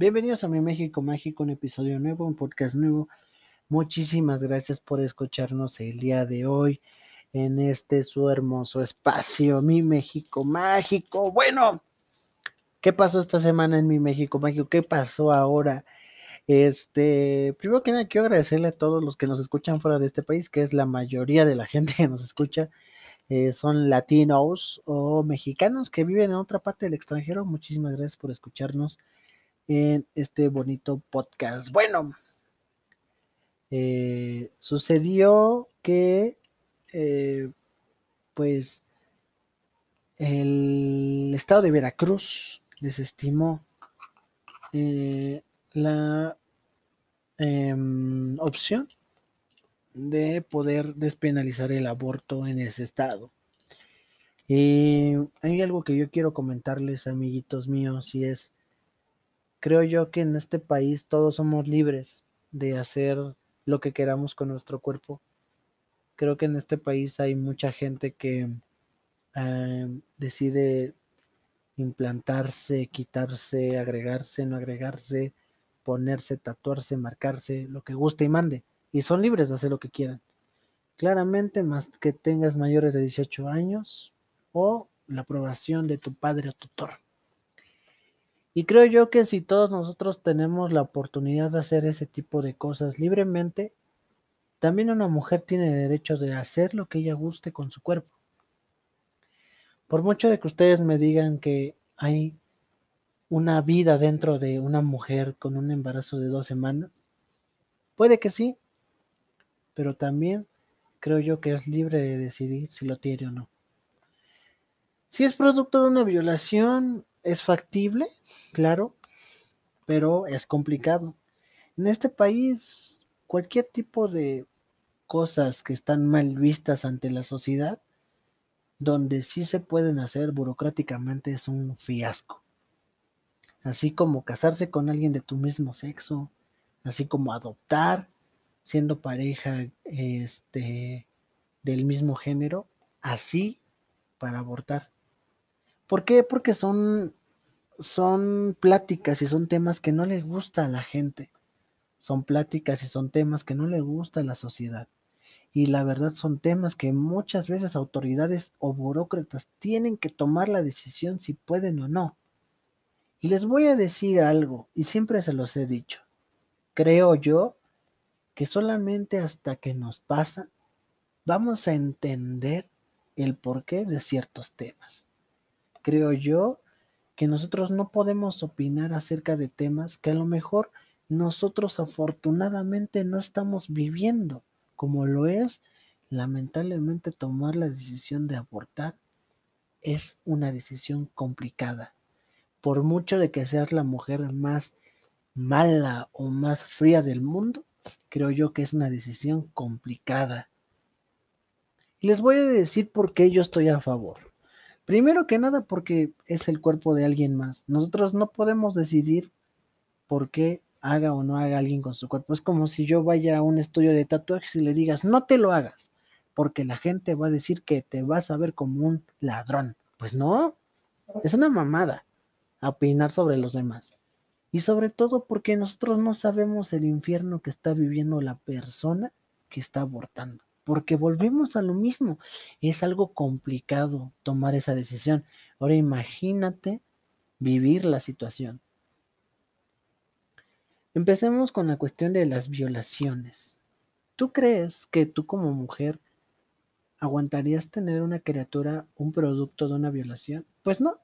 Bienvenidos a mi México Mágico, un episodio nuevo, un podcast nuevo. Muchísimas gracias por escucharnos el día de hoy en este su hermoso espacio, mi México Mágico. Bueno, ¿qué pasó esta semana en mi México Mágico? ¿Qué pasó ahora? Este, primero que nada, quiero agradecerle a todos los que nos escuchan fuera de este país, que es la mayoría de la gente que nos escucha. Eh, son latinos o mexicanos que viven en otra parte del extranjero. Muchísimas gracias por escucharnos en este bonito podcast. Bueno, eh, sucedió que, eh, pues, el estado de Veracruz desestimó la em, opción de poder despenalizar el aborto en ese estado. Y hay algo que yo quiero comentarles, amiguitos míos, y es, creo yo que en este país todos somos libres de hacer lo que queramos con nuestro cuerpo. Creo que en este país hay mucha gente que em, decide implantarse, quitarse, agregarse, no agregarse, ponerse, tatuarse, marcarse, lo que guste y mande. Y son libres de hacer lo que quieran. Claramente, más que tengas mayores de 18 años o la aprobación de tu padre o tutor. Y creo yo que si todos nosotros tenemos la oportunidad de hacer ese tipo de cosas libremente, también una mujer tiene derecho de hacer lo que ella guste con su cuerpo. Por mucho de que ustedes me digan que hay una vida dentro de una mujer con un embarazo de dos semanas? Puede que sí, pero también creo yo que es libre de decidir si lo tiene o no. Si es producto de una violación, es factible, claro, pero es complicado. En este país, cualquier tipo de cosas que están mal vistas ante la sociedad, donde sí se pueden hacer burocráticamente, es un fiasco así como casarse con alguien de tu mismo sexo, así como adoptar siendo pareja este del mismo género, así para abortar. ¿Por qué? Porque son son pláticas y son temas que no le gusta a la gente. Son pláticas y son temas que no le gusta a la sociedad. Y la verdad son temas que muchas veces autoridades o burócratas tienen que tomar la decisión si pueden o no. Y les voy a decir algo, y siempre se los he dicho. Creo yo que solamente hasta que nos pasa vamos a entender el porqué de ciertos temas. Creo yo que nosotros no podemos opinar acerca de temas que a lo mejor nosotros afortunadamente no estamos viviendo, como lo es lamentablemente tomar la decisión de abortar es una decisión complicada por mucho de que seas la mujer más mala o más fría del mundo, creo yo que es una decisión complicada. Y les voy a decir por qué yo estoy a favor. Primero que nada porque es el cuerpo de alguien más. Nosotros no podemos decidir por qué haga o no haga alguien con su cuerpo. Es como si yo vaya a un estudio de tatuajes y le digas, no te lo hagas, porque la gente va a decir que te vas a ver como un ladrón. Pues no, es una mamada opinar sobre los demás. Y sobre todo porque nosotros no sabemos el infierno que está viviendo la persona que está abortando. Porque volvemos a lo mismo. Es algo complicado tomar esa decisión. Ahora imagínate vivir la situación. Empecemos con la cuestión de las violaciones. ¿Tú crees que tú como mujer aguantarías tener una criatura, un producto de una violación? Pues no.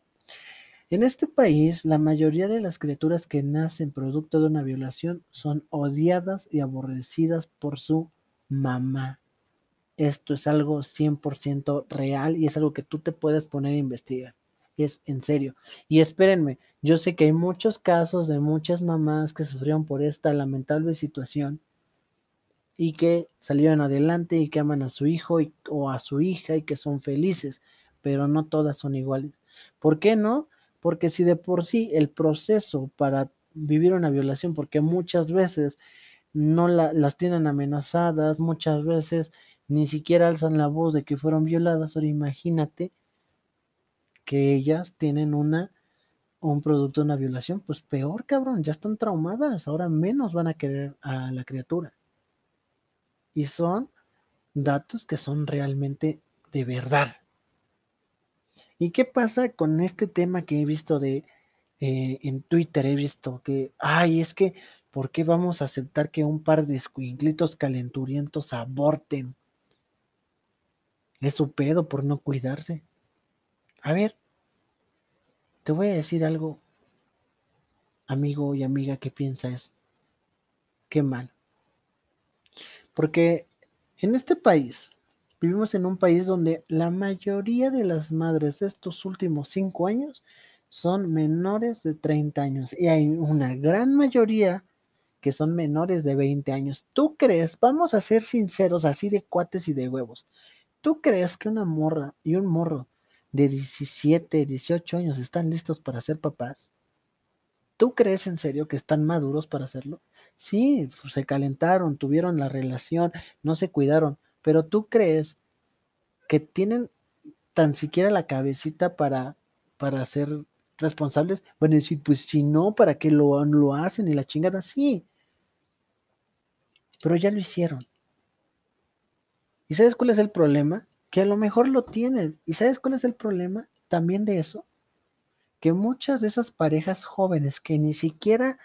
En este país, la mayoría de las criaturas que nacen producto de una violación son odiadas y aborrecidas por su mamá. Esto es algo 100% real y es algo que tú te puedes poner a investigar. Es en serio. Y espérenme, yo sé que hay muchos casos de muchas mamás que sufrieron por esta lamentable situación y que salieron adelante y que aman a su hijo o a su hija y que son felices, pero no todas son iguales. ¿Por qué no? Porque si de por sí el proceso para vivir una violación, porque muchas veces no las tienen amenazadas, muchas veces ni siquiera alzan la voz de que fueron violadas, ahora imagínate que ellas tienen una un producto de una violación, pues peor, cabrón, ya están traumadas, ahora menos van a querer a la criatura. Y son datos que son realmente de verdad. ¿Y qué pasa con este tema que he visto de eh, en Twitter? He visto que, ay, es que, ¿por qué vamos a aceptar que un par de escuinclitos calenturientos aborten? Es su pedo por no cuidarse. A ver, te voy a decir algo, amigo y amiga que piensa eso. Qué mal. Porque en este país, vivimos en un país donde la mayoría de las madres de estos últimos cinco años son menores de 30 años y hay una gran mayoría que son menores de 20 años. ¿Tú crees, vamos a ser sinceros, así de cuates y de huevos, ¿tú crees que una morra y un morro de 17, 18 años están listos para ser papás? ¿Tú crees en serio que están maduros para hacerlo? Sí, se calentaron, tuvieron la relación, no se cuidaron, pero tú crees que tienen tan siquiera la cabecita para, para ser responsables. Bueno, pues si no, ¿para qué lo, lo hacen y la chingada? Sí. Pero ya lo hicieron. ¿Y sabes cuál es el problema? que a lo mejor lo tienen. ¿Y sabes cuál es el problema también de eso? Que muchas de esas parejas jóvenes que ni siquiera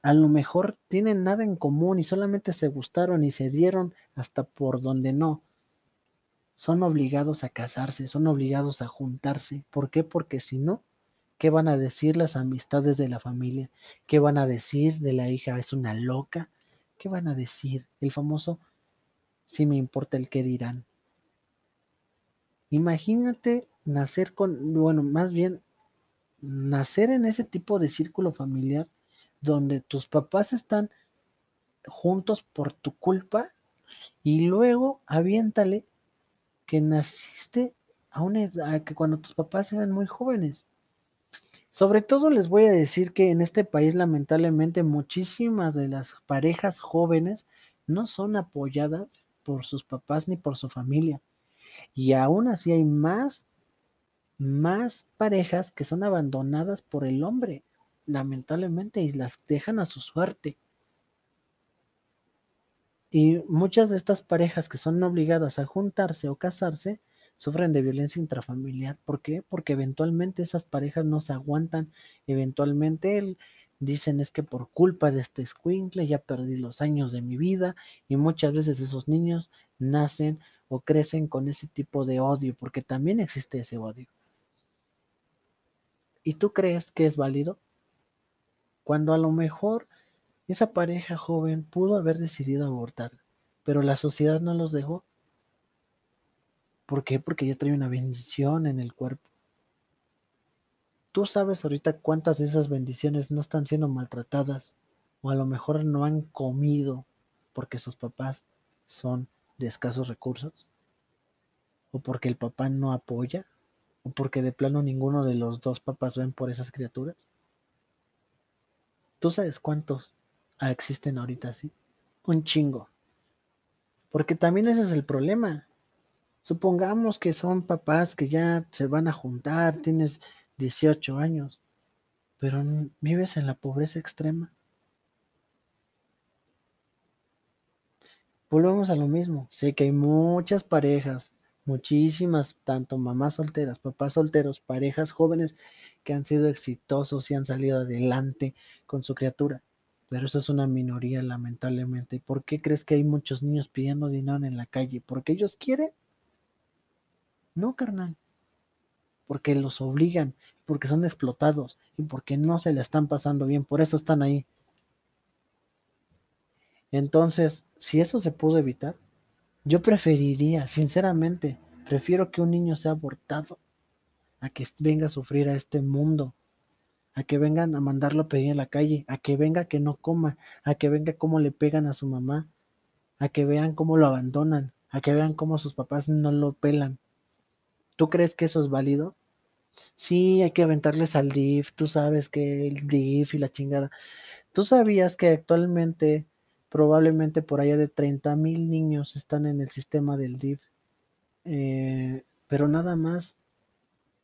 a lo mejor tienen nada en común y solamente se gustaron y se dieron hasta por donde no, son obligados a casarse, son obligados a juntarse. ¿Por qué? Porque si no, ¿qué van a decir las amistades de la familia? ¿Qué van a decir de la hija? ¿Es una loca? ¿Qué van a decir? El famoso, si me importa el qué dirán. Imagínate nacer con, bueno, más bien nacer en ese tipo de círculo familiar donde tus papás están juntos por tu culpa y luego aviéntale que naciste a una edad que cuando tus papás eran muy jóvenes. Sobre todo les voy a decir que en este país lamentablemente muchísimas de las parejas jóvenes no son apoyadas por sus papás ni por su familia. Y aún así hay más, más parejas que son abandonadas por el hombre, lamentablemente, y las dejan a su suerte. Y muchas de estas parejas que son obligadas a juntarse o casarse sufren de violencia intrafamiliar. ¿Por qué? Porque eventualmente esas parejas no se aguantan. Eventualmente dicen es que por culpa de este squinkle ya perdí los años de mi vida y muchas veces esos niños nacen o crecen con ese tipo de odio, porque también existe ese odio. ¿Y tú crees que es válido? Cuando a lo mejor esa pareja joven pudo haber decidido abortar, pero la sociedad no los dejó. ¿Por qué? Porque ya trae una bendición en el cuerpo. Tú sabes ahorita cuántas de esas bendiciones no están siendo maltratadas o a lo mejor no han comido porque sus papás son de escasos recursos, o porque el papá no apoya, o porque de plano ninguno de los dos papás ven por esas criaturas. ¿Tú sabes cuántos existen ahorita así? Un chingo. Porque también ese es el problema. Supongamos que son papás que ya se van a juntar, tienes 18 años, pero vives en la pobreza extrema. Volvemos a lo mismo. Sé que hay muchas parejas, muchísimas, tanto mamás solteras, papás solteros, parejas jóvenes que han sido exitosos y han salido adelante con su criatura. Pero eso es una minoría, lamentablemente. ¿Por qué crees que hay muchos niños pidiendo dinero en la calle? ¿Porque ellos quieren? No, carnal. Porque los obligan, porque son explotados y porque no se le están pasando bien. Por eso están ahí. Entonces, si eso se pudo evitar, yo preferiría, sinceramente, prefiero que un niño sea abortado a que venga a sufrir a este mundo, a que vengan a mandarlo a pedir en la calle, a que venga que no coma, a que venga cómo le pegan a su mamá, a que vean cómo lo abandonan, a que vean cómo sus papás no lo pelan. ¿Tú crees que eso es válido? Sí, hay que aventarles al DIF, tú sabes que el DIF y la chingada. ¿Tú sabías que actualmente probablemente por allá de 30 mil niños están en el sistema del DIF, eh, pero nada más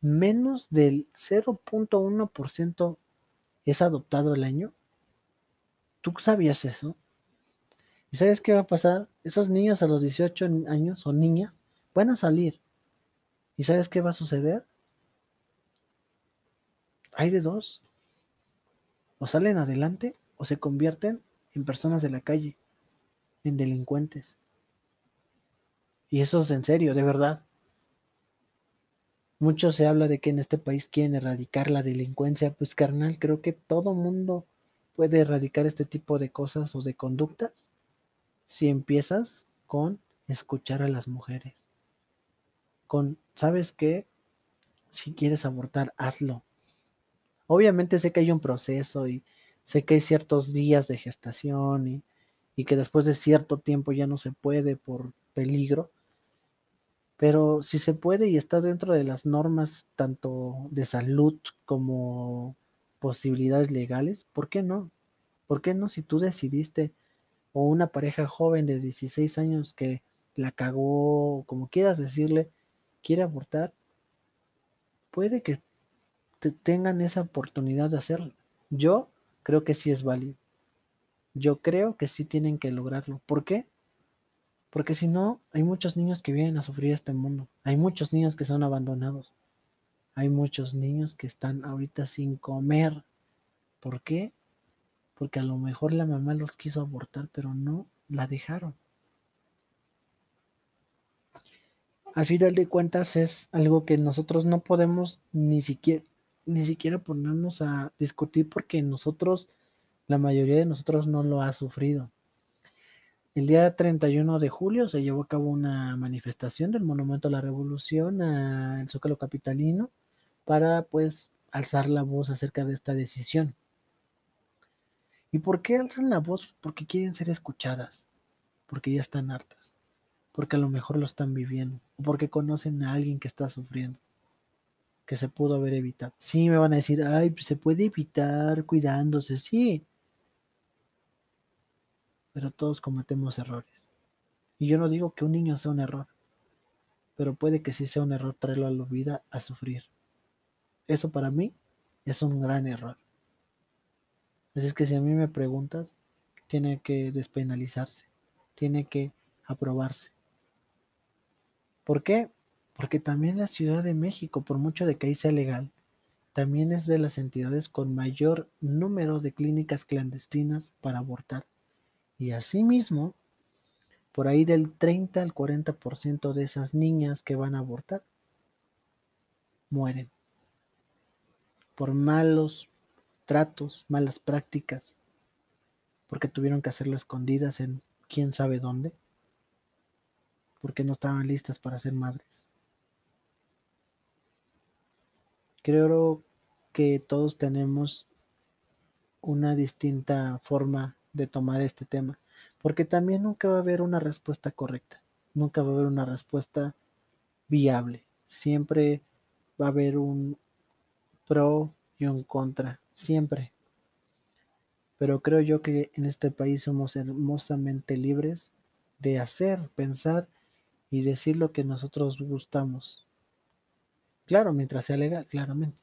menos del 0.1% es adoptado al año. ¿Tú sabías eso? ¿Y sabes qué va a pasar? Esos niños a los 18 años o niñas van a salir. ¿Y sabes qué va a suceder? Hay de dos. O salen adelante o se convierten en personas de la calle, en delincuentes. Y eso es en serio, de verdad. Mucho se habla de que en este país quieren erradicar la delincuencia. Pues carnal, creo que todo mundo puede erradicar este tipo de cosas o de conductas si empiezas con escuchar a las mujeres. Con, ¿sabes qué? Si quieres abortar, hazlo. Obviamente sé que hay un proceso y sé que hay ciertos días de gestación y, y que después de cierto tiempo ya no se puede por peligro, pero si se puede y está dentro de las normas tanto de salud como posibilidades legales, ¿por qué no? ¿Por qué no si tú decidiste o una pareja joven de 16 años que la cagó, como quieras decirle, quiere abortar? Puede que te tengan esa oportunidad de hacerlo. Yo creo que sí es válido. Yo creo que sí tienen que lograrlo. ¿Por qué? Porque si no, hay muchos niños que vienen a sufrir este mundo. Hay muchos niños que son abandonados. Hay muchos niños que están ahorita sin comer. ¿Por qué? Porque a lo mejor la mamá los quiso abortar, pero no la dejaron. Al final de cuentas es algo que nosotros no podemos ni siquiera ni siquiera ponernos a discutir porque nosotros, la mayoría de nosotros no lo ha sufrido. El día 31 de julio se llevó a cabo una manifestación del Monumento a la Revolución al Zócalo Capitalino para pues alzar la voz acerca de esta decisión. ¿Y por qué alzan la voz? Porque quieren ser escuchadas, porque ya están hartas, porque a lo mejor lo están viviendo, o porque conocen a alguien que está sufriendo, que se pudo haber evitado. Sí, me van a decir, ay, pues se puede evitar cuidándose, sí, pero todos cometemos errores. Y yo no digo que un niño sea un error, pero puede que sí sea un error traerlo a la vida a sufrir. Eso para mí es un gran error. Así es que si a mí me preguntas, tiene que despenalizarse, tiene que aprobarse. ¿Por qué? Porque también la Ciudad de México, por mucho de que ahí sea legal, también es de las entidades con mayor número de clínicas clandestinas para abortar. Y asimismo, por ahí del 30 al 40% de esas niñas que van a abortar mueren por malos tratos, malas prácticas, porque tuvieron que hacerlo escondidas en quién sabe dónde, porque no estaban listas para ser madres. Creo que todos tenemos una distinta forma de tomar este tema, porque también nunca va a haber una respuesta correcta, nunca va a haber una respuesta viable, siempre va a haber un pro y un contra, siempre. Pero creo yo que en este país somos hermosamente libres de hacer, pensar y decir lo que nosotros gustamos. Claro, mientras sea legal, claramente.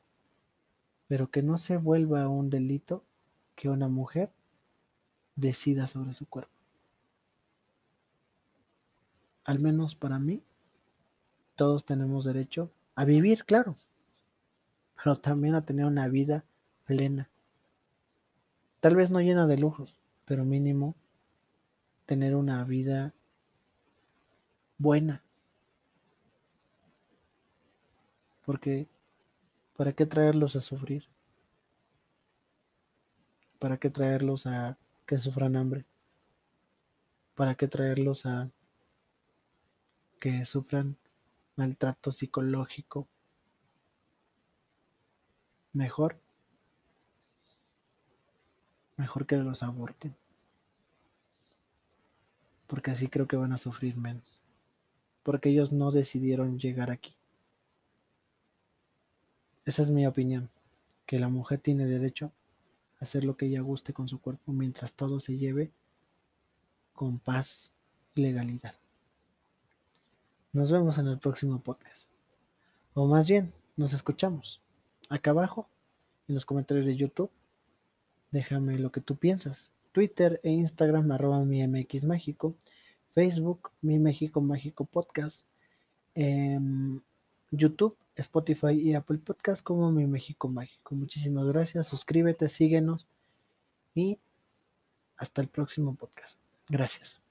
Pero que no se vuelva un delito que una mujer decida sobre su cuerpo. Al menos para mí, todos tenemos derecho a vivir, claro, pero también a tener una vida plena. Tal vez no llena de lujos, pero mínimo tener una vida buena. Porque, ¿para qué traerlos a sufrir? ¿Para qué traerlos a que sufran hambre. ¿Para qué traerlos a que sufran maltrato psicológico? Mejor, mejor que los aborten. Porque así creo que van a sufrir menos. Porque ellos no decidieron llegar aquí. Esa es mi opinión, que la mujer tiene derecho hacer lo que ella guste con su cuerpo mientras todo se lleve con paz y legalidad. Nos vemos en el próximo podcast. O más bien, nos escuchamos. Acá abajo, en los comentarios de YouTube, déjame lo que tú piensas. Twitter e Instagram arroba mi MX Mágico. Facebook, mi México Mágico Podcast. Em, YouTube, Spotify y Apple Podcast como mi México Mágico. Muchísimas gracias. Suscríbete, síguenos y hasta el próximo podcast. Gracias.